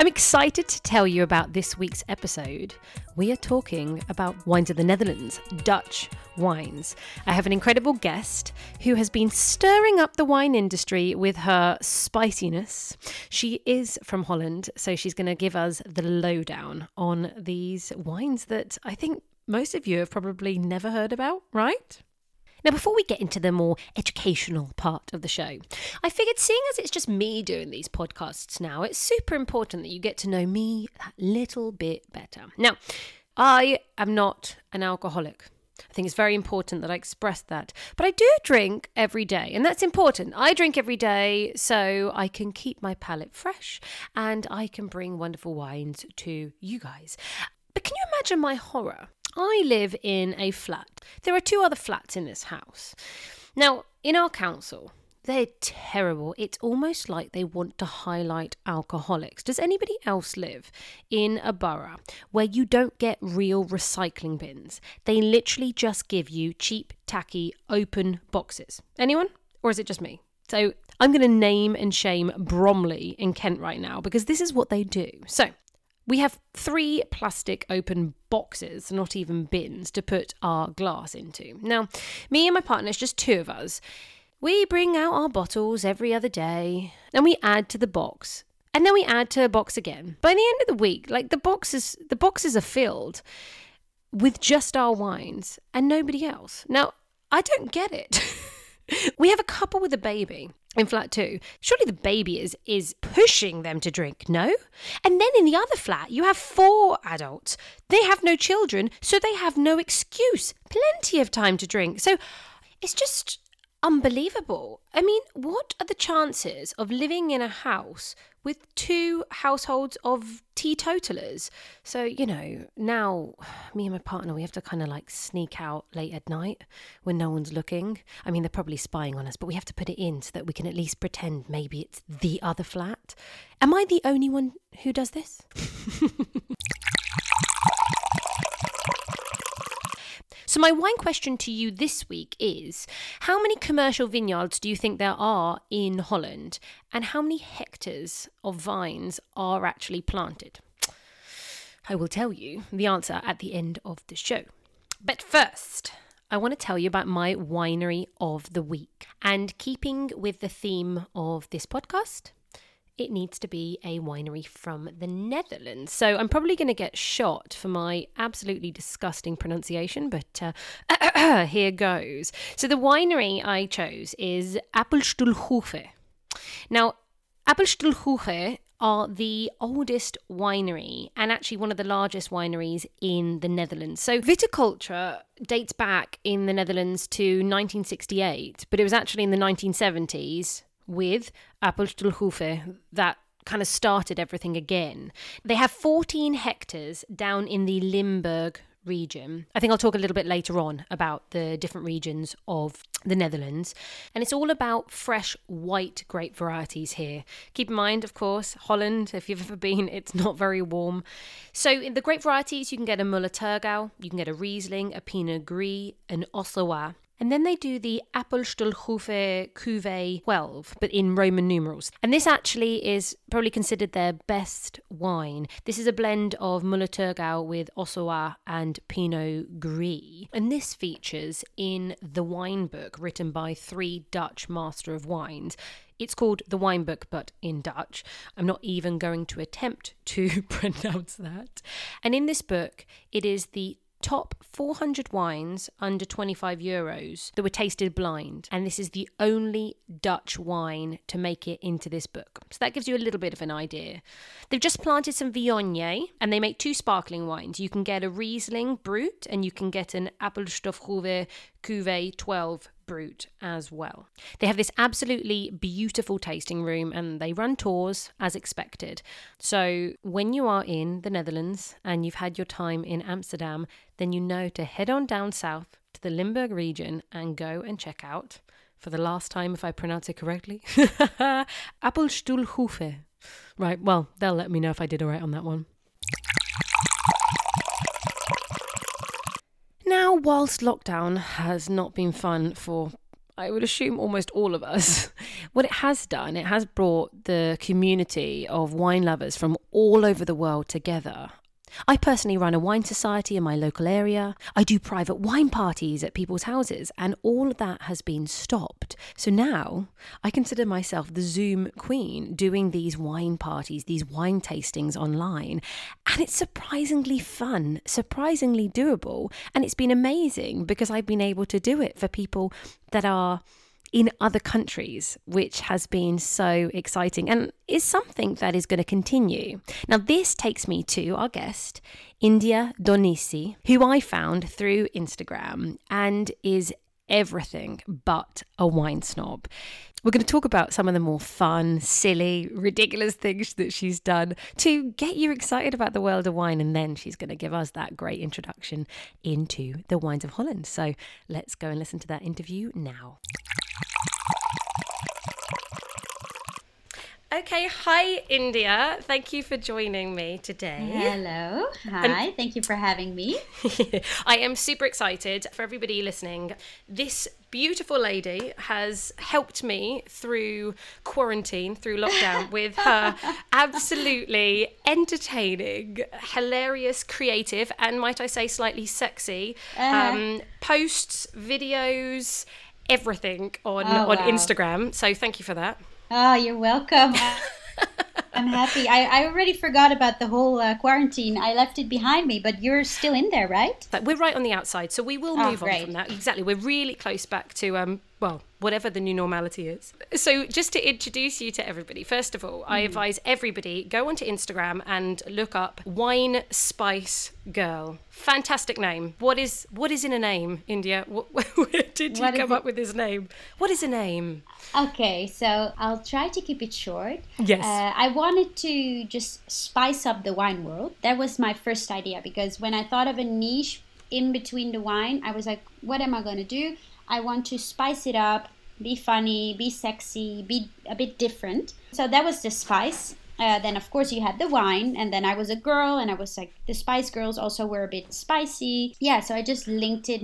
I'm excited to tell you about this week's episode. We are talking about wines of the Netherlands, Dutch wines. I have an incredible guest who has been stirring up the wine industry with her spiciness. She is from Holland, so she's going to give us the lowdown on these wines that I think most of you have probably never heard about, right? Now, before we get into the more educational part of the show, I figured seeing as it's just me doing these podcasts now, it's super important that you get to know me that little bit better. Now, I am not an alcoholic. I think it's very important that I express that. But I do drink every day, and that's important. I drink every day so I can keep my palate fresh and I can bring wonderful wines to you guys. But can you imagine my horror I live in a flat. There are two other flats in this house. Now, in our council, they're terrible. It's almost like they want to highlight alcoholics. Does anybody else live in a borough where you don't get real recycling bins? They literally just give you cheap, tacky, open boxes. Anyone? Or is it just me? So I'm going to name and shame Bromley in Kent right now because this is what they do. So we have three plastic open boxes, not even bins, to put our glass into. Now, me and my partner, it's just two of us. We bring out our bottles every other day and we add to the box. And then we add to a box again. By the end of the week, like the boxes the boxes are filled with just our wines and nobody else. Now, I don't get it. we have a couple with a baby in flat two. Surely the baby is is pushing them to drink, no? And then in the other flat, you have four adults. They have no children, so they have no excuse. Plenty of time to drink. So it's just unbelievable. I mean, what are the chances of living in a house with two households of teetotalers? So, you know, now me and my partner, we have to kind of like sneak out late at night when no one's looking. I mean, they're probably spying on us, but we have to put it in so that we can at least pretend maybe it's the other flat. Am I the only one who does this? So, my wine question to you this week is How many commercial vineyards do you think there are in Holland? And how many hectares of vines are actually planted? I will tell you the answer at the end of the show. But first, I want to tell you about my winery of the week. And keeping with the theme of this podcast, it needs to be a winery from the Netherlands. So I'm probably going to get shot for my absolutely disgusting pronunciation, but uh, here goes. So the winery I chose is Apostelhoeve. Now, Apostelhoeve are the oldest winery and actually one of the largest wineries in the Netherlands. So viticulture dates back in the Netherlands to 1968, but it was actually in the 1970s with Apostelhoeve that kind of started everything again. They have 14 hectares down in the Limburg region. I think I'll talk a little bit later on about the different regions of the Netherlands. And it's all about fresh white grape varieties here. Keep in mind, of course, Holland, if you've ever been, it's not very warm. So in the grape varieties, you can get a Müller Thurgau, you can get a Riesling, a Pinot Gris, an Auxerrois, and then they do the Apostelhoeve Cuvée 12, but in Roman numerals. And this actually is probably considered their best wine. This is a blend of Müller Thurgau with Auxerrois and Pinot Gris. And this features in the wine book written by three Dutch master of wines. It's called the wine book, but in Dutch. I'm not even going to attempt to pronounce that. And in this book, it is the top 400 wines under 25 euros that were tasted blind. And this is the only Dutch wine to make it into this book. So that gives you a little bit of an idea. They've just planted some Viognier and they make two sparkling wines. You can get a Riesling Brut and you can get an Apostelhoeve Cuvée 12 Brut as well. They have this absolutely beautiful tasting room and they run tours as expected. So when you are in the Netherlands and you've had your time in Amsterdam, then you know to head on down south to the Limburg region and go and check out, for the last time if I pronounce it correctly, Apostelhoeve. Right, well, they'll let me know if I did all right on that one. Now, whilst lockdown has not been fun for, I would assume, almost all of us, what it has done, it has brought the community of wine lovers from all over the world together I personally run a wine society in my local area. I do private wine parties at people's houses, and all of that has been stopped. So now I consider myself the Zoom queen doing these wine parties, these wine tastings online. And it's surprisingly fun, surprisingly doable, and it's been amazing because I've been able to do it for people that are in other countries, which has been so exciting and is something that is going to continue. Now, this takes me to our guest, India Donisi, who I found through Instagram and is everything but a wine snob. We're going to talk about some of the more fun, silly, ridiculous things that she's done to get you excited about the world of wine. And then she's going to give us that great introduction into the wines of Holland. So let's go and listen to that interview now. Okay, hi India. Thank you for joining me today. Hello. Hi. And Thank you for having me. I am super excited for everybody listening. This beautiful lady has helped me through quarantine, through lockdown, with her absolutely entertaining, hilarious, creative, and might I say, slightly sexy uh-huh. um, posts, videos, everything on oh, on wow. Instagram. So thank you for that. Oh, you're welcome. I'm happy. I, I already forgot about the whole uh, quarantine. I left it behind me, but you're still in there, right? We're right on the outside, so we will oh, move oh, on from that. Exactly. We're really close back to um, well, whatever the new normality is. So, just to introduce you to everybody, first of all, mm. I advise everybody go onto Instagram and look up Wine Spice Girl. Fantastic name. What is what is in a name, India? What, where did you what come up with this name? What is a name? Okay, so I'll try to keep it short. Yes. Uh, I wanted to just spice up the wine world. That was my first idea because when I thought of a niche in between the wine, I was like, what am I going to do? I want to spice it up, be funny, be sexy, be a bit different. So that was the spice. Uh, then of course you had the wine, and then I was a girl, and I was like the Spice Girls also were a bit spicy. Yeah, so I just linked it,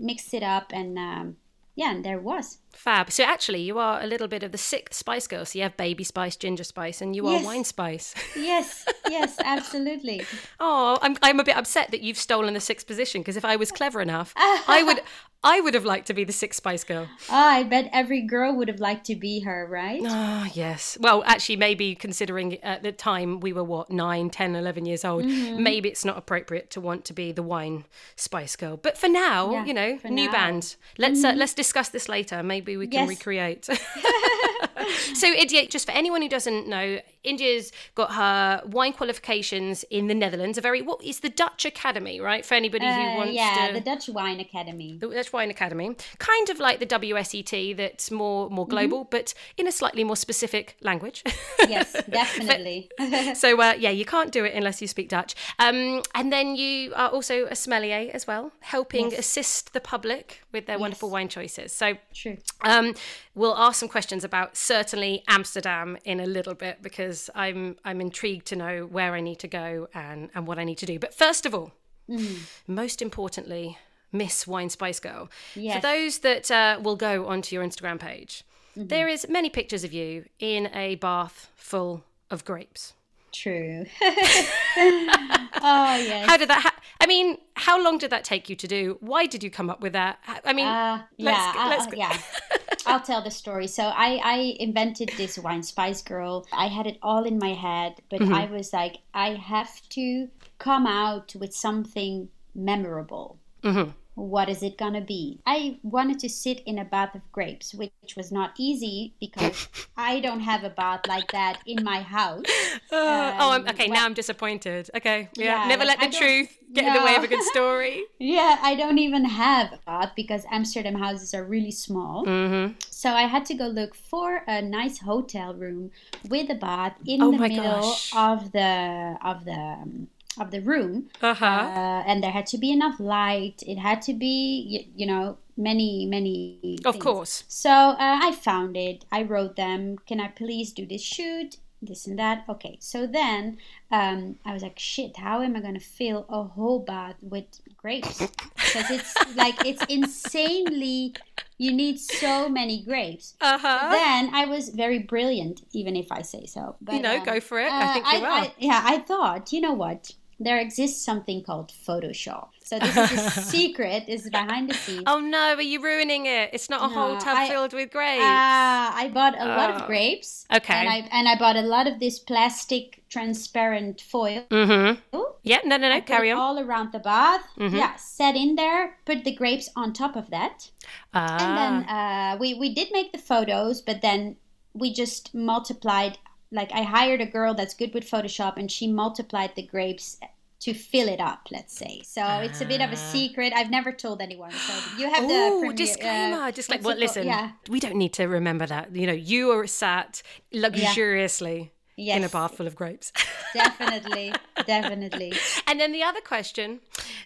mixed it up, and um, yeah, and there was. Fab. So actually, you are a little bit of the sixth Spice Girl. So you have Baby Spice, Ginger Spice, and you yes. are Wine Spice. yes, yes, absolutely. oh, I'm I'm a bit upset that you've stolen the sixth position because if I was clever enough, I would I would have liked to be the Six Spice Girl. Ah, I bet every girl would have liked to be her, right? Ah, yes. Well, actually, maybe considering at the time we were, what, 9, 10, 11 years old, mm-hmm. maybe it's not appropriate to want to be the wine Spice Girl. But for now, yeah, you know, new now. band. Let's uh, mm-hmm. uh, let's discuss this later. Maybe we can yes. recreate. so, India, just for anyone who doesn't know, India's got her wine qualifications in the Netherlands. A very what is the Dutch Academy, right? For anybody who uh, wants yeah, to, the Dutch Wine Academy. The Dutch Wine Academy, kind of like the WSET, that's more more mm-hmm. global, mm-hmm. but in a slightly more specific language. yes, definitely. so uh, yeah, you can't do it unless you speak Dutch. Um, and then you are also a sommelier as well, helping yes. assist the public with their yes. wonderful wine choices. So true. Um, we'll ask some questions about certainly Amsterdam in a little bit because I'm I'm intrigued to know where I need to go and and what I need to do. But first of all, mm. most importantly, Miss Wine Spice Girl. Yes. For those that uh, will go onto your Instagram page, mm-hmm. there is many pictures of you in a bath full of grapes. True. oh yes. How did that? Ha- I mean, how long did that take you to do? Why did you come up with that? I mean, uh, yeah, let's, uh, let's... yeah. I'll tell the story. So I, I invented this wine spice girl. I had it all in my head, but mm-hmm. I was like, I have to come out with something memorable. Mm-hmm. What is it gonna be? I wanted to sit in a bath of grapes, which was not easy because I don't have a bath like that in my house. Uh, oh, I'm, Um, okay. well- now I'm disappointed. Okay, yeah. Yeah, Never like, let the truth get in the way of a good story. Yeah, I don't even have a bath because Amsterdam houses are really small. mm-hmm. So I had to go look for a nice hotel room with a bath in Oh the middle gosh. of the of the um, of the room. Uh-huh. Uh, and there had to be enough light. It had to be, you, you know, many, many. of course. So uh, I found it. I wrote them. Can I please do this shoot? This and that. Okay. So then um, I was like, shit. How am I gonna fill a whole bath with grapes? Because it's like it's insanely. You need so many grapes. Uh-huh. Then I was very brilliant, even if I say so. But, you know, um, go for it. I uh, think you will. I, yeah, I thought, you know what? There exists something called Photoshop. So this is a secret. Is behind the scenes. oh no, are you ruining it? It's not a whole tub I- filled with grapes. Ah, I bought a lot Oh. of grapes. Okay. And I and I bought a lot of this plastic transparent foil. mm-hmm. Yeah, no, no, no. put Carry on. all around the bath. Mhm. Yeah, set in there. Put the grapes on top of that. Ah. And then uh, we we did make the photos, but then we just multiplied. Like I hired a girl that's good with Photoshop, and she multiplied the grapes to fill it up. Let's say. So it's a bit of a Ah. secret. I've never told anyone. So you have the Oh, premier- disclaimer! uh, Disclaimer. what's Well, listen, Yeah. we don't need to remember that. You know, you are sat luxuriously in a Yes. bath full of grapes. definitely, definitely. and then the other question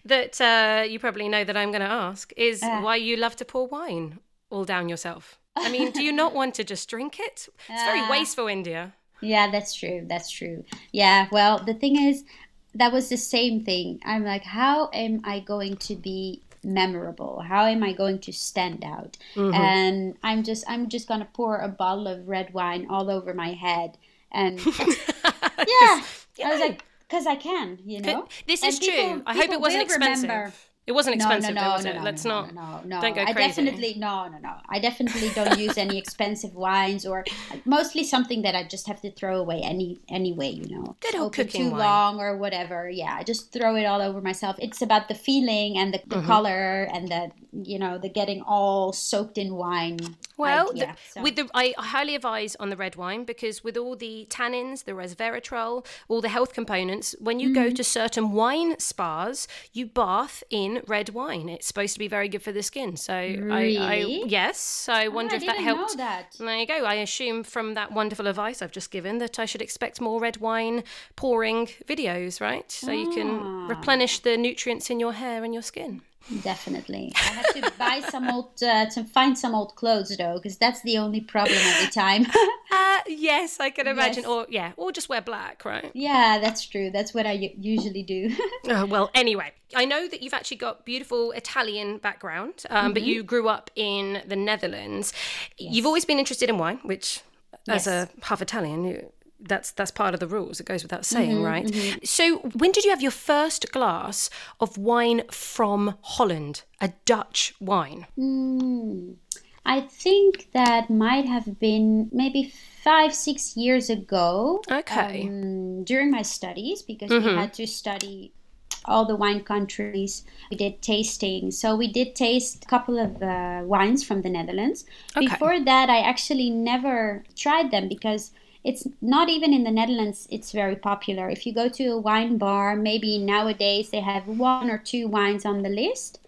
that uh, you probably know that I'm going to ask is Uh. why you love to pour wine all down yourself. I mean, do you not want to just drink it? It's very Uh. wasteful, India. Yeah, that's true. That's true. Yeah. Well, the thing is, that was the same thing. I'm like, how am I going to be memorable? How am I going to stand out? Mm-hmm. And I'm just, I'm just gonna pour a bottle of red wine all over my head, and yeah, I was like, because I can, you know. This And is people- true. I hope it wasn't expensive. remember- It wasn't No, expensive, no, though, no, was no, it? no, Let's no, not. No, no, don't go crazy. I definitely no, no, no. I definitely don't use any expensive wines or mostly something that I just have to throw away any anyway. You know, Good old Open cooking too wine. long or whatever. Yeah, I just throw it all over myself. It's about the feeling and the, the Mm-hmm. color and the you know the getting all soaked in wine. Well, idea. the- So- with the I highly advise on the red wine because with all the tannins, the resveratrol, all the health components, when you Mm-hmm. go to certain wine spas, you bath in red wine. It's supposed to be very good for the skin. So I, I Really? yes, so I wonder I if that didn't know helped. that. There you go. I assume from that wonderful advice I've just given that I should expect more red wine pouring videos, right? So you can Ah. replenish the nutrients in your hair and your skin. Definitely. I have to buy some old, uh, to find some old clothes though, because that's the only problem every time. Uh, yes, I can imagine. Yes. Or yeah, or just wear black, right? yeah, that's true. That's what I usually do. Oh, well, anyway, I know that you've actually got beautiful Italian background, um, Mm-hmm. but you grew up in the Netherlands. You've always been interested in wine, which, as Yes. a half Italian, you, that's that's part of the rules. It goes without Mm-hmm, saying, right? So, when did you have your first glass of wine from Holland, a Dutch wine? Hmm. I think that might have been maybe five, six years ago. Okay. um, during my studies, because we had to study all the wine countries. We did tasting. So we did taste a couple of uh, wines from the Netherlands. Okay. Before that, I actually never tried them because it's not even in the Netherlands, it's very popular. If you go to a wine bar, maybe nowadays they have one or two wines on the list.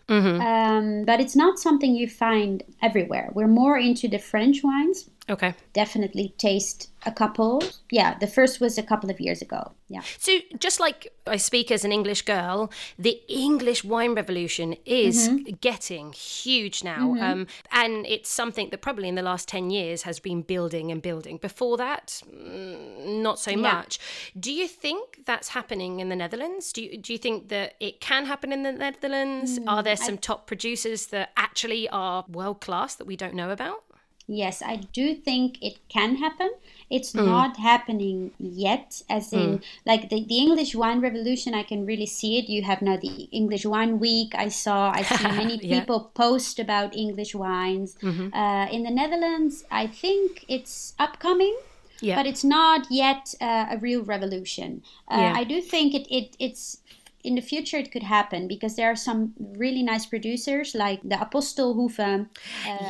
Um, but it's not something you find everywhere. We're more into the French wines. Okay. Definitely taste a couple. Yeah, the first was a couple of years ago. Yeah. So, just like I speak as an English girl, the English wine revolution is Mm-hmm. getting huge now. Um, and it's something that probably in the last 10 years has been building and building. Before that, mm, not so much. Do you think that's happening in the Netherlands? Do you, do you think that it can happen in the Netherlands? Mm, are there some top producers that actually are world class that we don't know about? Yes, I do think it can happen. It's Mm. not happening yet, as in, like the, the English wine revolution, I can really see it. You have now the English Wine Week. I saw, I see many Yeah. Mm-hmm. people post about English wines. Uh, in the Netherlands, I think it's upcoming. Yeah. But it's not yet uh, a real revolution. Uh, Yeah. I do think it, it it's in the future it could happen because there are some really nice producers like the Apostelhoeve. Um,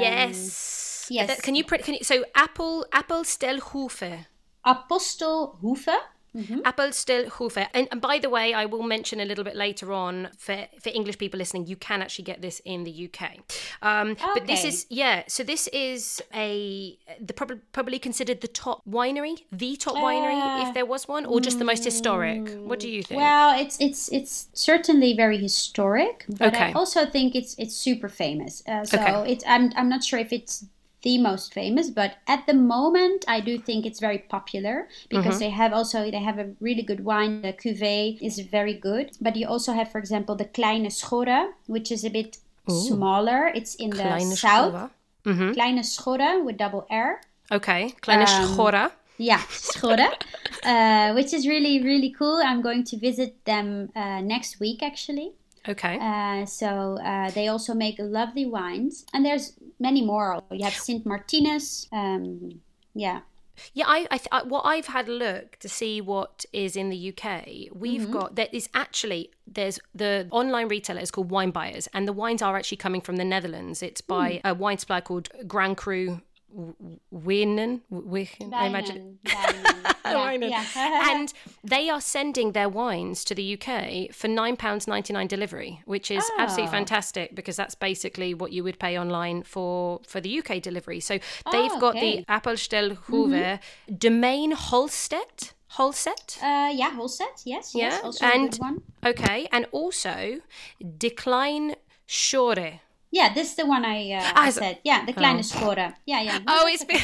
yes. Yes. Can you print? Can you? So apple apple Stelhofe. Apostelhoeve. Appelstelhofe. And, and by the way, I will mention a little bit later on for, for English people listening, you can actually get this in the UK. Um, But this is, yeah, so this is a, the probably, probably considered the top winery, the top winery, if there was one, or just the most historic. What do you think? Well, it's it's it's certainly very historic, but I Okay. also think it's it's super famous. Uh, so Okay. it's I'm I'm not sure if it's the most famous, but at the moment I do think it's very popular because Mm-hmm. they have also they have a really good wine. The cuvee is very good, but you also have, for example, the Kleine Schorre, which is a bit smaller. It's in the Kleine south. Schorre. Mm-hmm. Kleine Schorre with double R. Okay, kleine Um, schorre. Yeah, Schorre, uh, which is really, really cool. I'm going to visit them uh, next week, actually. Okay. Uh, so uh, they also make lovely wines, and there's many more. You have Saint Martinus. Um, yeah, Yeah, I, I, th- I what I've had a look to see what is in the UK. We've got there is actually there's the online retailer is called Wine Buyers, and the wines are actually coming from the Netherlands. It's by a wine supplier called Grand Cru Winnen. Winnen, I imagine. Wijnen. yeah, yeah. and they are sending their wines to the UK for nine pounds ninety nine delivery, which is ah. absolutely Oh. fantastic because that's basically what you would pay online for for the UK delivery. So they've Oh, got okay. the Apostelhoeve mm-hmm. Domain Holstedt. Holset. uh, yeah, Holset. Yes, Yeah, yes, also a and- good one. Okay, and also Decline Shore. Yeah, this is the one I, uh, Ah, I said. Yeah, the Kleine Schorre. Yeah, yeah. No, Oh, it's been.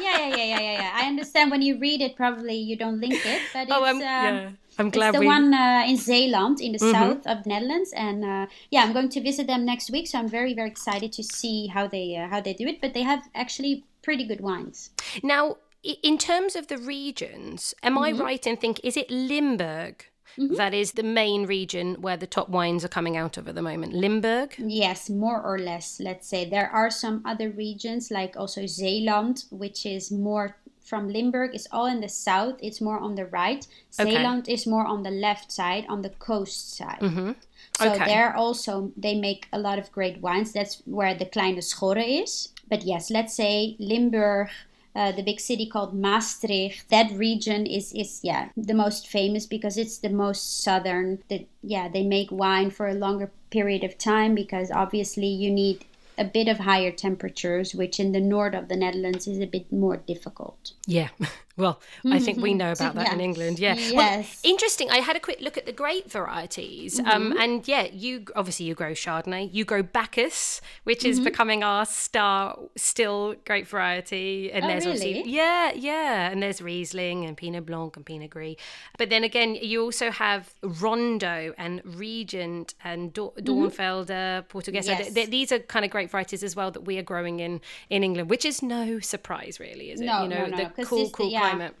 yeah, yeah, yeah, yeah, yeah, yeah. I understand when you read it, probably you don't link it, but it's oh, I'm, um, yeah. I'm it's the we. one uh, in Zeeland, in the Mm-hmm. south of Netherlands, and uh, yeah, I'm going to visit them next week. So I'm very, very excited to see how they uh, how they do it. But they have actually pretty good wines. Now, in terms of the regions, am Mm-hmm. I right in think is it Limburg Mm-hmm. that is the main region where the top wines are coming out of at the moment? Limburg. Yes, more or less. Let's say there are some other regions like also Zeeland, which is more from Limburg. It's all in the south. It's more on the right. Okay. Zeeland is more on the left side, on the coast side. Mm-hmm. So Okay. there also they make a lot of great wines. That's where the Kleine Schorre is. But yes, let's say Limburg, uh, the big city called Maastricht. That region is is yeah the most famous because it's the most southern. That yeah they make wine for a longer period of time because obviously you need a bit of higher temperatures, which in the north of the Netherlands is a bit more difficult. Yeah. Well, I think we know about that in Mm-hmm. England. Yeah. Well, Yes. Mm-hmm. interesting. I had a quick look at the grape varieties. Um, and yeah, you obviously you grow Chardonnay, you grow Bacchus, which is Mm-hmm. becoming our star still grape variety. And Oh, there's obviously really? yeah, yeah. And there's Riesling and Pinot Blanc and Pinot Gris. But then again, you also have Rondo and Regent and Dor- Dornfelder, Portugieser. Mm-hmm. Yes. Th- th- these are kind of grape varieties as well that we are growing in in England, which is no surprise, really, is it? No, you know, no, no, the cool, cool yeah. Climate.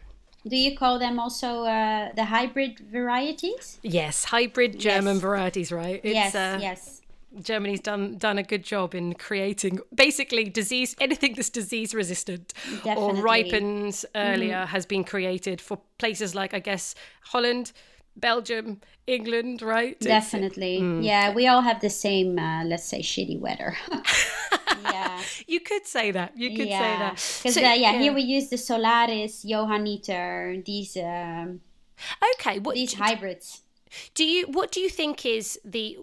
Do you call them also uh, the hybrid varieties? Yes, hybrid German Yes. varieties, right? It's, yes, uh, yes. Germany's done done a good job in creating basically disease anything that's disease resistant or Definitely. Mm-hmm. ripens earlier has been created for places like I guess Holland, Belgium, England, right? Definitely. mm. Yeah, we all have the same, uh, let's say, shitty weather. yeah. You could say that. You could say that. Because, So, uh, yeah, here we use the Solaris, Johanniter, these um, okay. What these hybrids. do you what do you think is the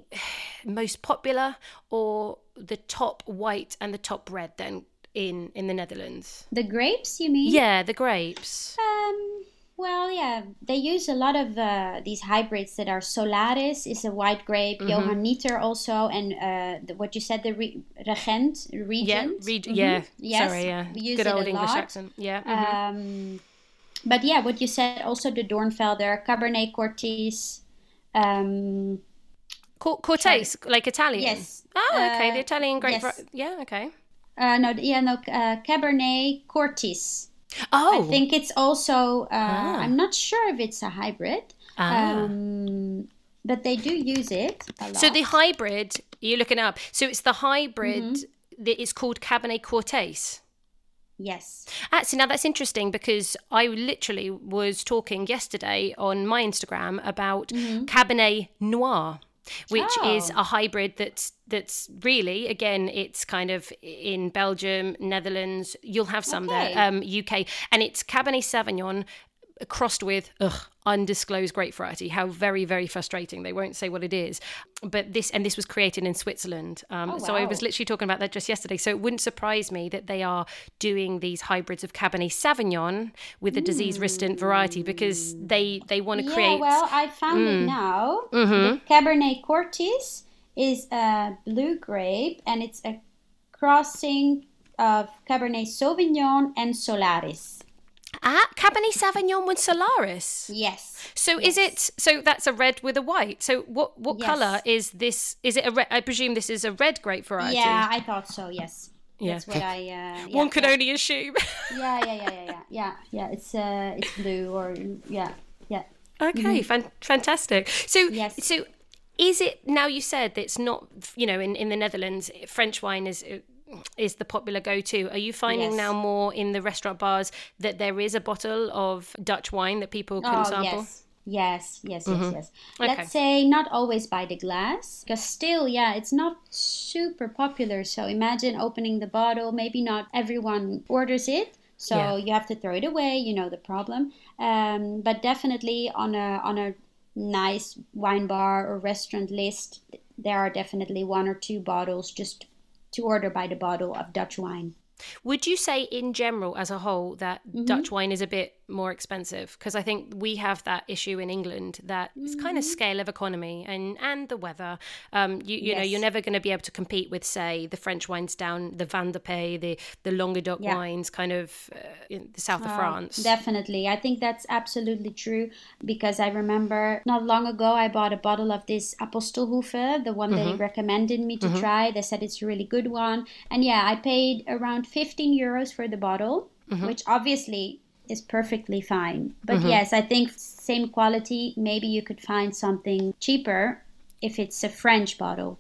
most popular or the top white and the top red then in in the Netherlands? The grapes, you mean? Yeah, the grapes. Um, well, yeah, they use a lot of uh, these hybrids that are Solaris is a white grape, Mm-hmm. Johanniter also, and uh, the, what you said, the re- Regent, Yeah, Regent. read, Mhm. yeah. Yes, Sorry, yeah. we use Good it a old English lot. accent. Yeah. mhm. Um, but yeah, what you said, also the Dornfelder, Cabernet Cortis. Um, Cor- Cortese, like Italian. Yes. Oh, okay. Uh, the Italian grape. yes. Yeah. Okay. uh, no, yeah, no, uh, Cabernet Cortis. Oh. I think it's also. Uh, Ah. I'm not sure if it's a hybrid. Ah. Um, but they do use it a lot. so the hybrid you're looking up. So it's the hybrid Mm-hmm. that is called Cabernet Cortese. Yes. Actually, now that's interesting because I literally was talking yesterday on my Instagram about Cabernet Noir. Which is Oh. a hybrid that's that's really again it's kind of in Belgium, Netherlands. You'll have some Okay. there, um, UK, and it's Cabernet Sauvignon crossed with ugh, undisclosed grape variety. How very very frustrating. They won't say what it is, but this and this was created in Switzerland. Um, Oh, So I was literally talking about that just yesterday. So it wouldn't surprise me that they are doing these hybrids of Cabernet Sauvignon with a disease-resistant variety because they they want to Yeah, create. well, I found it now. Mm-hmm. Cabernet Cortis is a blue grape, and it's a crossing of Cabernet Sauvignon and Solaris. Ah, Cabernet Sauvignon with Solaris. Yes. So is it? So that's a red with a white. So what what Yes. color is this? Is it a red? I presume this is a red grape variety. Yeah, I thought so. Yes. Yeah. That's what I. Uh, yeah, One could yeah. only assume. Yeah, yeah, yeah, yeah, yeah, yeah. Yeah, it's uh, it's blue or yeah, yeah. Okay, fan- fantastic. So, Mm-hmm. Yes. so is it now? You said that it's not. You know, in, in the Netherlands, French wine is is the popular go-to. Are you finding Yes. now more in the restaurant bars that there is a bottle of Dutch wine that people can oh sample? yes. Yes, yes, yes, yes. Okay. Let's say not always by the glass, because still, yeah, it's not super popular. So imagine opening the bottle. Maybe not everyone orders it, so Yeah. you have to throw it away. You know the problem. Um, but definitely on a on a nice wine bar or restaurant list, there are definitely one or two bottles just to order by the bottle of Dutch wine. Would you say, in general, as a whole, that Mm-hmm. Dutch wine is a bit more expensive? Because I think we have that issue in England that it's kind of Mm-hmm. scale of economy and and the weather. Um, you you know, you're never going to be able to compete with, say, the French wines down the Vin de Pays, the the Languedoc Yeah. wines, kind of uh, in the south of Oh, France. Definitely. I think that's absolutely true because I remember not long ago I bought a bottle of this Apostelhoeve, the one they recommended me to try. They said it's a really good one. And yeah, I paid around 15 euros for the bottle, which obviously is perfectly fine. But yes, I think same quality, maybe you could find something cheaper if it's a French bottle.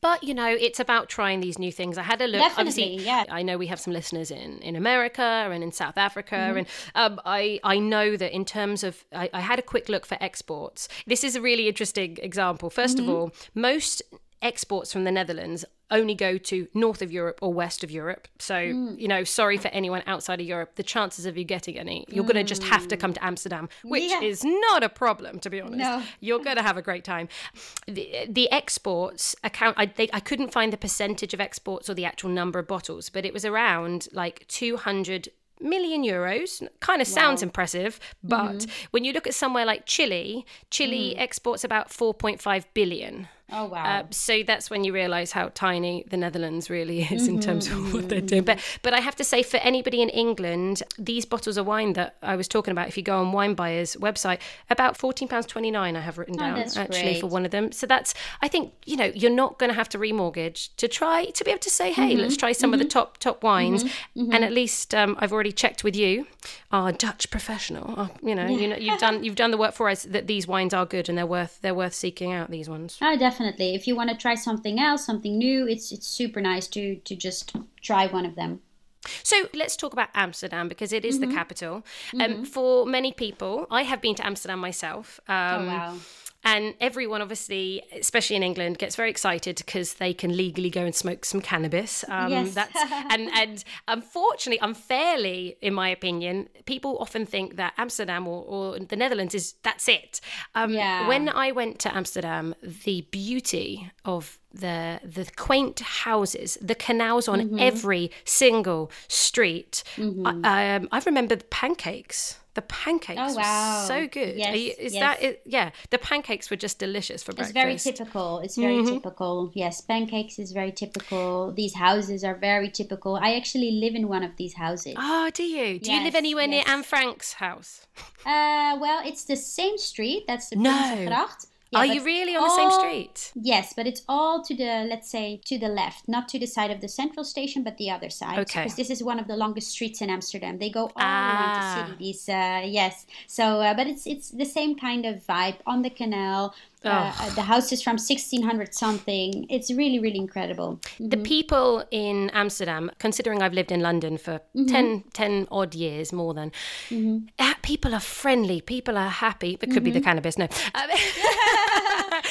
But you know, it's about trying these new things. I had a look. Definitely, obviously, yeah. I know we have some listeners in in America and in South Africa, Mm-hmm. and um, I I know that in terms of I, I had a quick look for exports. This is a really interesting example. 1st Mm-hmm. of all, most exports from the Netherlands only go to north of Europe or west of Europe. So, Mm. you know, sorry for anyone outside of Europe. The chances of you getting any, you're going to just have to come to Amsterdam, which Mm. Yeah. is not a problem, to be honest. No. You're going to have a great time. The, the exports account, I, they, I couldn't find the percentage of exports or the actual number of bottles, but it was around like 200 million euros. Kind of sounds impressive, but when you look at somewhere like Chile, Chile exports about 4.5 billion. Oh, wow. Uh, so that's when you realise how tiny the Netherlands really is in terms of what they're doing. But but I have to say, for anybody in England, these bottles of wine that I was talking about, if you go on Wine Buyer's website, about fourteen pounds twenty nine. I have written down that's actually for one of them. So that's I think you know you're not going to have to remortgage to try to be able to say, hey, let's try some of the top top wines, and at least um, I've already checked with you, our Dutch professional. Uh, you know, you know, you've done you've done the work for us that these wines are good and they're worth they're worth seeking out. These ones. Oh, definitely. If you want to try something else, something new, it's it's super nice to to just try one of them. So let's talk about Amsterdam because it is Mm-hmm. the capital. Um, for many people, I have been to Amsterdam myself. Um, Oh wow. And everyone, obviously, especially in England, gets very excited because they can legally go and smoke some cannabis. Um, Yes. That's and and unfortunately, unfairly, in my opinion, people often think that Amsterdam or, or the Netherlands is that's it. Um, Yeah. When I went to Amsterdam, the beauty of the the quaint houses, the canals on Mm-hmm. every single street. I, um, I remember the pancakes. The pancakes Oh, were wow. so good. Yes, you- is yes. that it? Yeah, the pancakes were just delicious for breakfast. It's very typical. It's very typical. Yes, pancakes is very typical. These houses are very typical. I actually live in one of these houses. Oh, do you? Do you live Yes, anywhere near. Anne Frank's house? Uh, well, it's the same street. That's the No. Prinsengracht. Yeah, Are you really on the same street? Yes, but it's all to the let's say to the left, not to the side of the central station, but the other side. Okay. Because this is one of the longest streets in Amsterdam. They go all Ah. around the city. These uh, yes. So, uh, but it's it's the same kind of vibe on the canal. Uh, uh, the house is from 1600 something. It's really, really incredible. The people in Amsterdam, considering I've lived in London for 10, 10 odd years more than, uh, people are friendly, people are happy. It could be the cannabis, no. Um,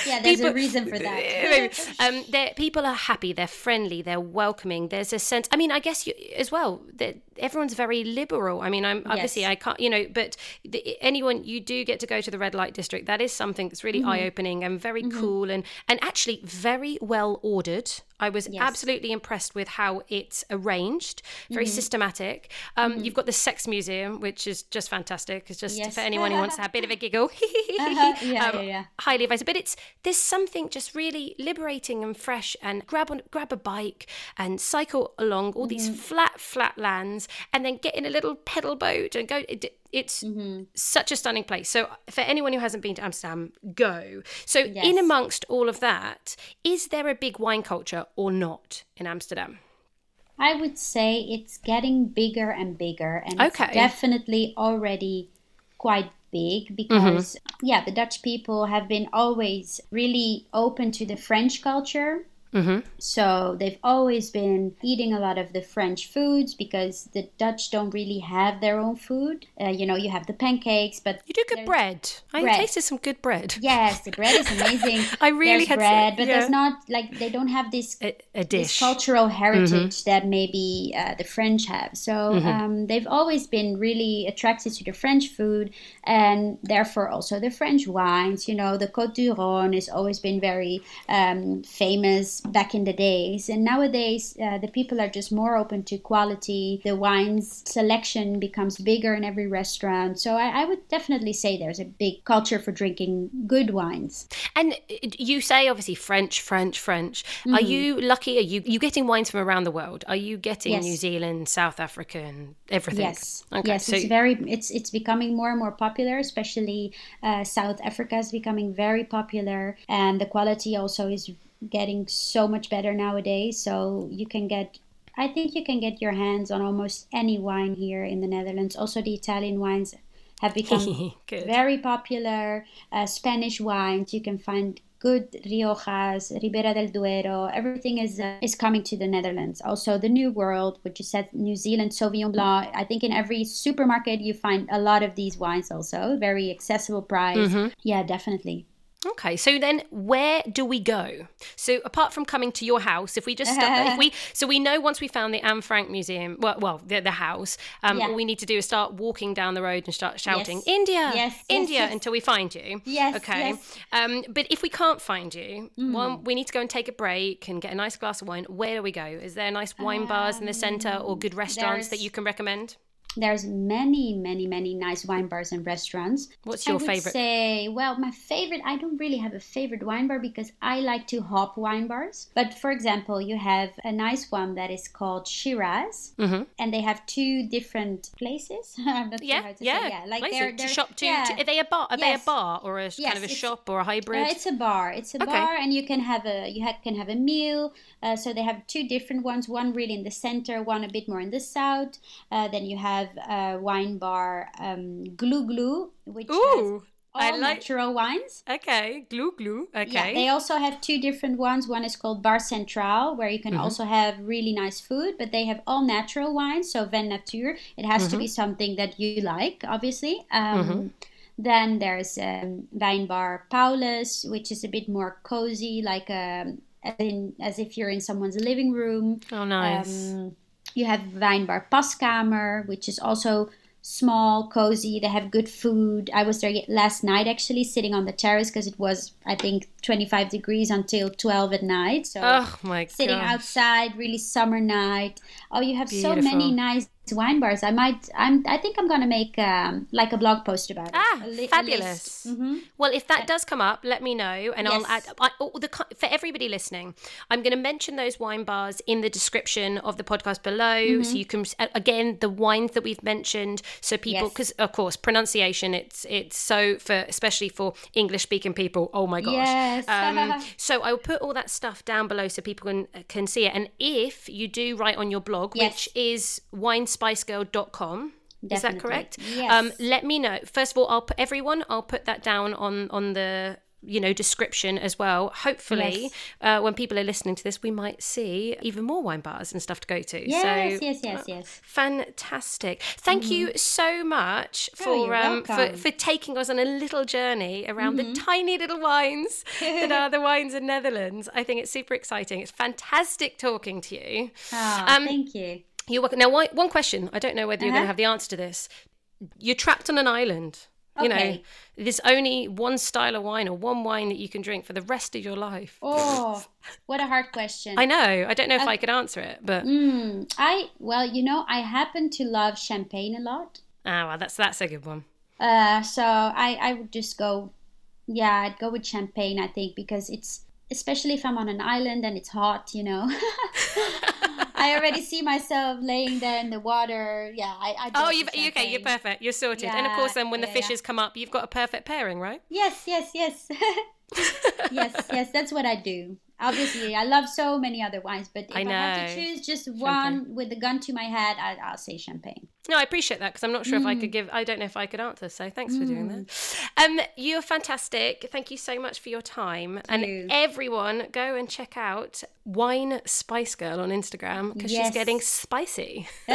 Yeah, there's a People- reason for that. Um, people are happy, they're friendly, they're welcoming. There's a sense. I mean, I guess you, as well that everyone's very liberal. I mean, I'm obviously Yes. I can't, you know, but the, anyone you do get to go to the red light district. That is something that's Mm-hmm. really eye opening and very mm-hmm. cool and and actually very well ordered. I was Yes. absolutely impressed with how it's arranged, very Mm-hmm. systematic. Um, You've got the sex museum, which is just fantastic. It's just Yes. for anyone who wants to have a bit of a giggle. Uh-huh. Yeah, Um, yeah, yeah. highly advised. But it's there's something just really liberating and fresh. And grab on, grab a bike and cycle along all Mm-hmm. these flat, flat lands, and then get in a little pedal boat and go. It, it's Mm-hmm. such a stunning place. So for anyone who hasn't been to Amsterdam, go. So in amongst all of that, is there a big wine culture or not in Amsterdam? I would say it's getting bigger and bigger, and Okay. it's definitely already quite big because, mm-hmm. yeah, the Dutch people have been always really open to the French culture. Mm-hmm. So they've always been eating a lot of the French foods because the Dutch don't really have their own food. Uh, you know, you have the pancakes, but You do good bread. I Bread. tasted some good bread. yes, the bread is amazing. I really there's had to- bread, but yeah. there's not like they don't have this A, a this cultural heritage that maybe uh, the French have. So um, they've always been really attracted to the French food and therefore also the French wines. You know, the Côte du Rhône has always been very um, famous back in the days. And nowadays, uh, the people are just more open to quality. The wines selection becomes bigger in every restaurant. So I, I would definitely say there's a big culture for drinking good wines. And uh, you say obviously French, French, French. Mm-hmm. Are you lucky? Are you you getting wines from around the world? Are you getting Yes. New Zealand, South Africa, and everything? Yes, Okay. yes, so it's very it's it's becoming more and more popular. Especially uh, South Africa is becoming very popular, and the quality also is getting so much better nowadays. So you can get. I think you can get your hands on almost any wine here in the Netherlands. Also, the Italian wines have become very popular. Uh, Spanish wines, you can find good Riojas, Ribera del Duero. Everything is uh, is coming to the Netherlands. Also, the New World, which you said New Zealand Sauvignon Blanc. I think in every supermarket you find a lot of these wines. Also, very accessible price. Yeah, definitely. Okay, so then where do we go? So apart from coming to your house, if we just stop, if we so we know once we found the Anne Frank Museum, well, well the, the house, um, Yeah. all we need to do is start walking down the road and start shouting Yes. India, Yes, India yes. until we find you. Yes, Okay. Mm. Um, but if we can't find you, one, we need to go and take a break and get a nice glass of wine. Where do we go? Is there nice wine bars in the centre or good restaurants that you can recommend? There's many, many, many nice wine bars and restaurants. What's your I would favourite? Say, well, my favorite. I don't really have a favorite wine bar because I like to hop wine bars. But for example, you have a nice one that is called Shiraz, Mhm. and they have two different places. I'm not sure Yeah, how to yeah, say. Yeah, like Nice. they're, to they're shop to, yeah. to- Are they a bar? Are they a bar or a kind of a shop or a hybrid? Uh, it's a bar. It's a Okay. bar, and you can have a you ha- can have a meal. Uh, so they have two different ones. One really in the center, one a bit more in the south. Uh, then you have a wine bar, um, Glou Glou, which has all I like. natural wines. Okay, glou glou. Okay. Yeah, they also have two different ones. One is called Bar Central, where you can Mm-hmm. also have really nice food, but they have all natural wines. So Vin Nature, it has Mm-hmm. to be something that you like, obviously. Um, Then there's um, Wine Bar Paulus, which is a bit more cozy, like um, as, in, as if you're in someone's living room. oh, nice. Um, you have Wijnbar Paskamer, which is also small, cozy. They have good food. I was there last night actually, sitting on the terrace because it was, I think, 25 degrees until 12 at night. So oh my sitting god. outside, really summer night. Oh, you have so many nice wine bars. I might, I'm, I think I'm gonna make um, like a blog post about it. Ah, A li- fabulous. list. Mhm. Well, if that does come up, let me know, and I'll add I, all the for everybody listening. I'm going to mention those wine bars in the description of the podcast below, Mm-hmm. so you can again the wines that we've mentioned, so people Yes. because of course pronunciation it's it's so for especially for English speaking people. Oh my gosh. Yes. Um, so I will put all that stuff down below so people can can see it. And if you do write on your blog, Yes. which is winespicegirl.com. Is that correct? Yes. Um, let me know. First of all, I'll put everyone. I'll put that down on on the you know description as well hopefully Yes. uh, when people are listening to this we might see even more wine bars and stuff to go to Yes, so yes, yes, yes. fantastic thank you so much Oh, for you're um for, welcome. for taking us on a little journey around the tiny little wines that are the wines in netherlands i think it's super exciting it's fantastic talking to you Ah, Um, thank you. You're welcome. Now, why- one question. I don't know whether you're going to Uh-huh. have the answer to this. You're trapped on an island. You know, there's only one style of wine or one wine that you can drink for the rest of your life. Oh, what a hard question. I know. I don't know if I could answer it, but Mm, I well, you know, I happen to love champagne a lot. ah, well, that's that's a good one. Uh, so I I would just go, yeah, I'd go with champagne. I think because it's especially if I'm on an island and it's hot, you know. I already see myself laying there in the water. Yeah, I. I Oh, you've, okay, you're perfect. You're sorted. and of course, then um, when the yeah, fishes come up, you've got a perfect pairing, right? Yes, yes, yes. yes, yes, that's what I do. Obviously, I love so many other wines, but if I I, have to choose just one with the gun to my head, I, I'll say champagne. No, I appreciate that because I'm not sure if I Mm. could give. I don't know if I could answer. So thanks for doing that. Um, you're fantastic. Thank you so much for your time. and you. everyone, go and check out Wine Spice Girl on Instagram because she's getting spicy.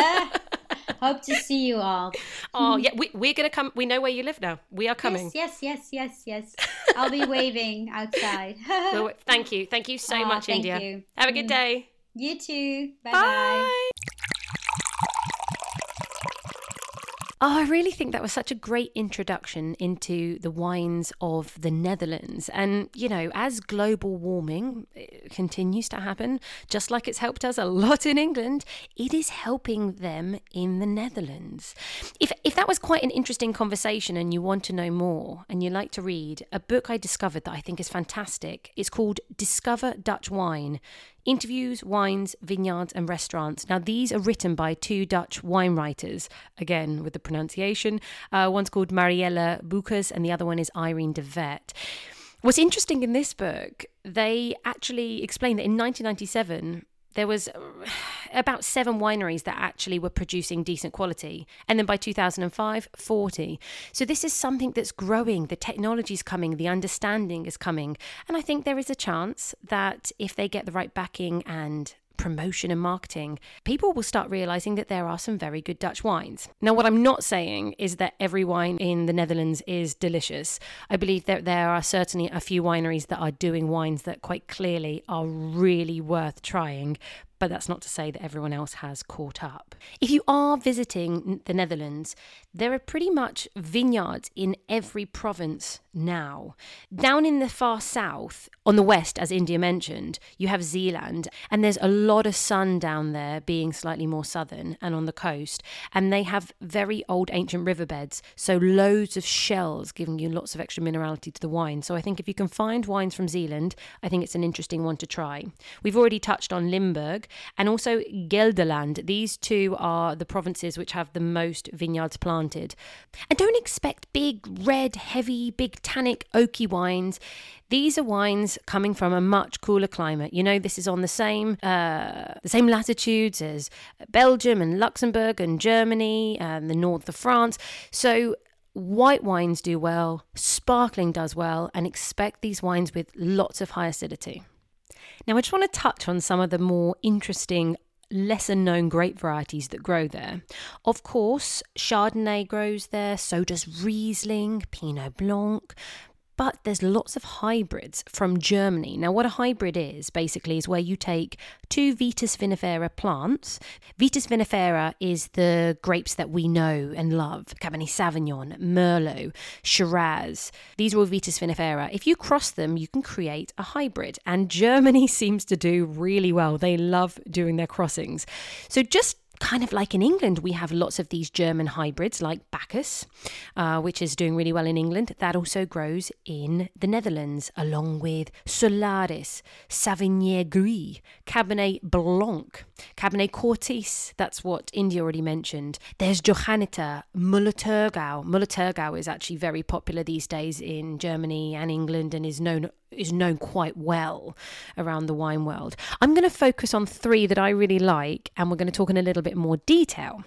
Hope to see you all. Oh yeah, we, we're gonna come. We know where you live now. We are coming. Yes, yes, yes, yes, yes. I'll be waving outside. Well, thank you, thank you so Aw, much, thank India. you. Have a good mm. day. you too. Bye bye. Bye. Oh, I really think that was such a great introduction into the wines of the Netherlands. And, you know, as global warming eh, continues to happen, just like it's helped us a lot in England, it is helping them in the Netherlands. If, if that was quite an interesting conversation and you want to know more and you like to read, a book I discovered that I think is fantastic is called Discover Dutch Wine interviews, wines, vineyards, and restaurants. Now, these are written by two Dutch wine writers, again with the pronunciation. Uh, one's called Mariella Beukers, and the other one is Irene de Vet. What's interesting in this book, they actually explain that in 1997, there was uh, about seven wineries that actually were producing decent quality. And then by 2005, 40. So this is something that's growing. The technology's coming, the understanding is coming. And I think there is a chance that if they get the right backing and promotion and marketing, people will start realizing that there are some very good Dutch wines. Now, what I'm not saying is that every wine in the Netherlands is delicious. I believe that there are certainly a few wineries that are doing wines that quite clearly are really worth trying. But that's not to say that everyone else has caught up. If you are visiting the Netherlands, there are pretty much vineyards in every province now. Down in the far south, on the west, as India mentioned, you have Zeeland, and there's a lot of sun down there, being slightly more southern and on the coast. And they have very old ancient riverbeds, so loads of shells giving you lots of extra minerality to the wine. So I think if you can find wines from Zeeland, I think it's an interesting one to try. We've already touched on Limburg and also Gelderland. These two are the provinces which have the most vineyards planted. And don't expect big, red, heavy, big tannic, oaky wines. These are wines coming from a much cooler climate. You know, this is on the same uh, the same latitudes as Belgium and Luxembourg and Germany and the north of France. So white wines do well, sparkling does well, and expect these wines with lots of high acidity. Now, I just want to touch on some of the more interesting, lesser known grape varieties that grow there. Of course, Chardonnay grows there, so does Riesling, Pinot Blanc. But there's lots of hybrids from Germany. Now, what a hybrid is basically is where you take two Vitis vinifera plants. Vitis vinifera is the grapes that we know and love Cabernet Sauvignon, Merlot, Shiraz. These are all Vitis vinifera. If you cross them, you can create a hybrid. And Germany seems to do really well. They love doing their crossings. So just kind of like in England, we have lots of these German hybrids like Bacchus, uh, which is doing really well in England. That also grows in the Netherlands, along with Solaris, Souvignier Gris, Cabernet Blanc, Cabernet Cortis. That's what India already mentioned. There's Johanniter, Müller-Thurgau. Müller-Thurgau is actually very popular these days in Germany and England and is known is known quite well around the wine world. I'm going to focus on three that I really like, and we're going to talk in a little bit more detail.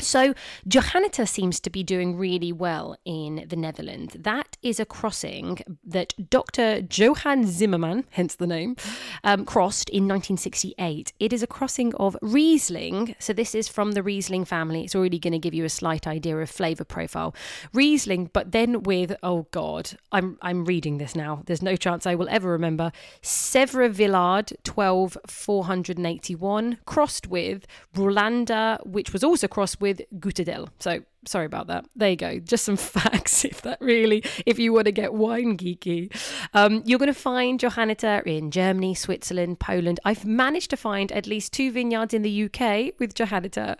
So, Johanniter seems to be doing really well in the Netherlands. That is a crossing that Dr. Johann Zimmermann, hence the name, um, crossed in 1968. It is a crossing of Riesling. So, this is from the Riesling family. It's already going to give you a slight idea of flavour profile. Riesling, but then with, oh God, I'm, I'm reading this now. There's no chance I will ever remember. Seyve Villard 12 481, crossed with Ruländer, which was also crossed with with Gutedel. So sorry about that. There you go. Just some facts if that really, if you want to get wine geeky. Um, you're going to find Johanniter in Germany, Switzerland, Poland. I've managed to find at least two vineyards in the UK with Johanniter.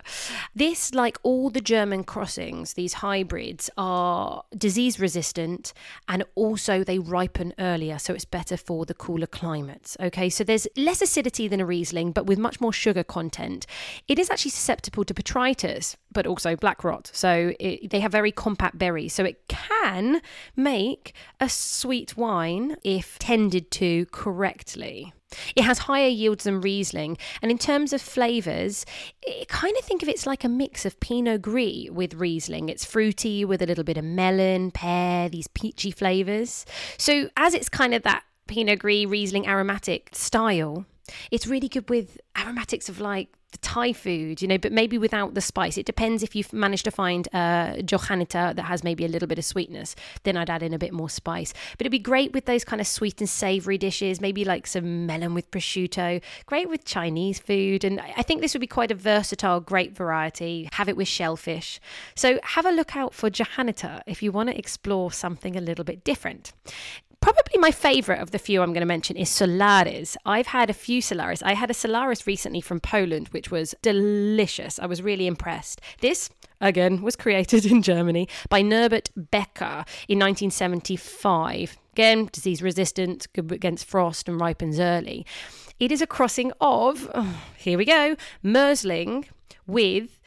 This, like all the German crossings, these hybrids are disease resistant and also they ripen earlier, so it's better for the cooler climates. Okay, so there's less acidity than a Riesling, but with much more sugar content. It is actually susceptible to botrytis, but also black rot. So it, they have very compact berries. So it can make a sweet wine if tended to correctly. It has higher yields than Riesling, and in terms of flavours, kind of think of it's like a mix of Pinot Gris with Riesling. It's fruity with a little bit of melon, pear, these peachy flavours. So as it's kind of that Pinot Gris Riesling aromatic style, it's really good with aromatics of like the Thai food, you know, but maybe without the spice. It depends if you've managed to find a Johanniter that has maybe a little bit of sweetness, then I'd add in a bit more spice. But it'd be great with those kind of sweet and savory dishes, maybe like some melon with prosciutto, great with Chinese food. And I think this would be quite a versatile, great variety. Have it with shellfish. So have a look out for Johanniter if you want to explore something a little bit different. Probably my favorite of the few I'm going to mention is Solaris. I've had a few Solaris. I had a Solaris recently from Poland, which was delicious. I was really impressed. This, again, was created in Germany by Norbert Becker in 1975. Again, disease resistant, good against frost, and ripens early. It is a crossing of, oh, here we go, Merzling with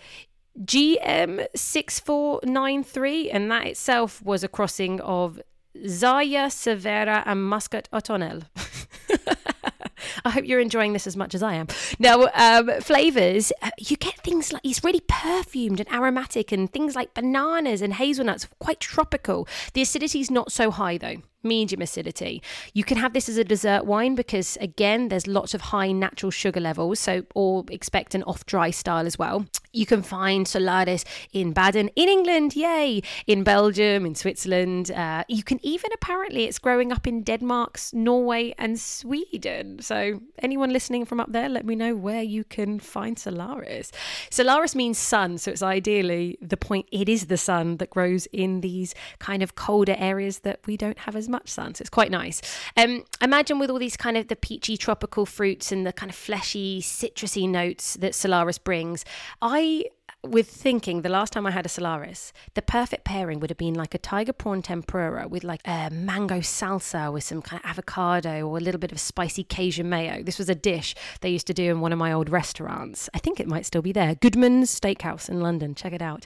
GM6493, and that itself was a crossing of Zarya Severa and Muscat Ottonel. I hope you're enjoying this as much as I am. Now, um, flavors, uh, you get things like it's really perfumed and aromatic, and things like bananas and hazelnuts, quite tropical. The acidity is not so high though medium acidity. You can have this as a dessert wine because again, there's lots of high natural sugar levels, so or expect an off-dry style as well. You can find Solaris in Baden, in England, yay! In Belgium, in Switzerland. Uh, you can even apparently it's growing up in Denmark, Norway, and Sweden. So anyone listening from up there, let me know where you can find Solaris. Solaris means sun, so it's ideally the point. It is the sun that grows in these kind of colder areas that we don't have as much sun. So it's quite nice. Um, imagine with all these kind of the peachy tropical fruits and the kind of fleshy, citrusy notes that Solaris brings. I with thinking the last time I had a Solaris, the perfect pairing would have been like a tiger prawn tempura with like a mango salsa with some kind of avocado or a little bit of spicy Cajun mayo. This was a dish they used to do in one of my old restaurants. I think it might still be there. Goodman's Steakhouse in London. Check it out.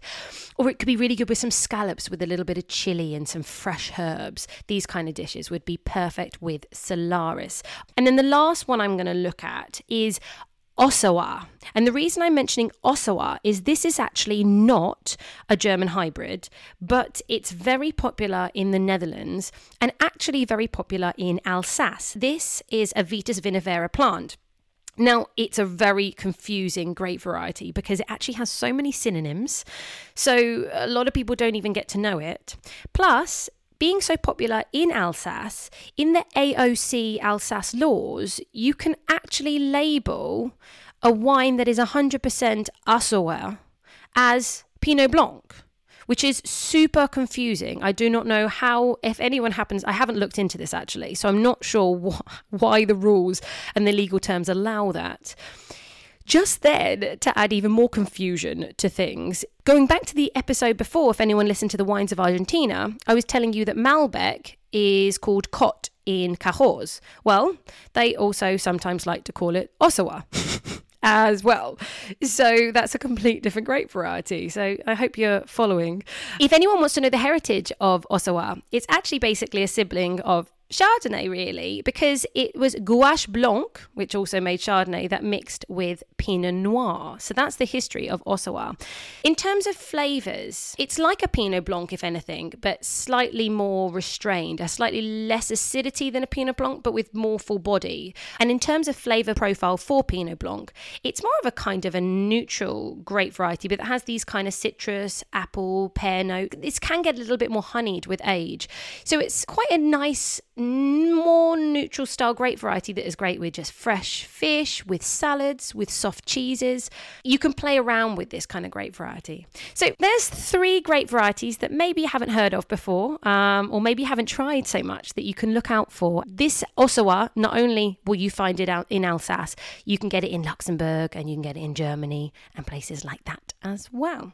Or it could be really good with some scallops with a little bit of chili and some fresh herbs. These kind of dishes would be perfect with Solaris. And then the last one I'm going to look at is Auxerrois. And the reason I'm mentioning Auxerrois is this is actually not a German hybrid, but it's very popular in the Netherlands and actually very popular in Alsace. This is a Vitis vinifera plant. Now, it's a very confusing grape variety because it actually has so many synonyms. So, a lot of people don't even get to know it. Plus, being so popular in Alsace, in the AOC Alsace laws, you can actually label a wine that is 100% Auxerrois as Pinot Blanc, which is super confusing. I do not know how, if anyone happens, I haven't looked into this actually, so I'm not sure wh- why the rules and the legal terms allow that. Just then, to add even more confusion to things, going back to the episode before, if anyone listened to the wines of Argentina, I was telling you that Malbec is called Cot in Cahors. Well, they also sometimes like to call it Auxerrois. as well. So that's a complete different grape variety. So I hope you're following. If anyone wants to know the heritage of Auxerrois, it's actually basically a sibling of Chardonnay, really, because it was Gouais Blanc, which also made Chardonnay, that mixed with Pinot Noir. So that's the history of Auxerrois. In terms of flavours, it's like a Pinot Blanc, if anything, but slightly more restrained, a slightly less acidity than a Pinot Blanc, but with more full body. And in terms of flavour profile for Pinot Blanc, it's more of a kind of a neutral grape variety, but it has these kind of citrus, apple, pear note. This can get a little bit more honeyed with age. So it's quite a nice more neutral style grape variety that is great with just fresh fish, with salads, with soft cheeses. You can play around with this kind of grape variety. So there's three grape varieties that maybe you haven't heard of before, um, or maybe you haven't tried so much that you can look out for. This Auxerrois, not only will you find it out in Alsace, you can get it in Luxembourg and you can get it in Germany and places like that as well.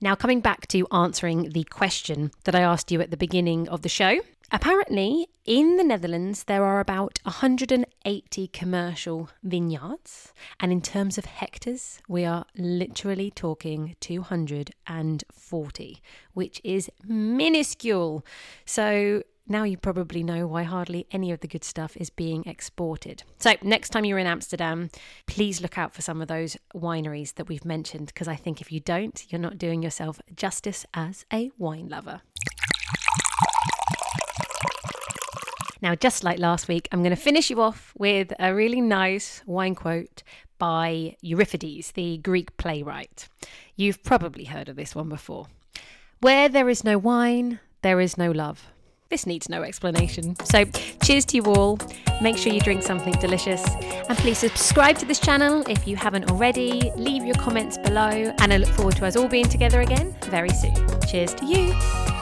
Now, coming back to answering the question that I asked you at the beginning of the show, apparently in the Netherlands there are about 180 commercial vineyards, and in terms of hectares, we are literally talking 240, which is minuscule. So, now you probably know why hardly any of the good stuff is being exported. So, next time you're in Amsterdam, please look out for some of those wineries that we've mentioned because I think if you don't, you're not doing yourself justice as a wine lover. Now, just like last week, I'm going to finish you off with a really nice wine quote by Euripides, the Greek playwright. You've probably heard of this one before. Where there is no wine, there is no love. This needs no explanation. So, cheers to you all. Make sure you drink something delicious. And please subscribe to this channel if you haven't already. Leave your comments below. And I look forward to us all being together again very soon. Cheers to you.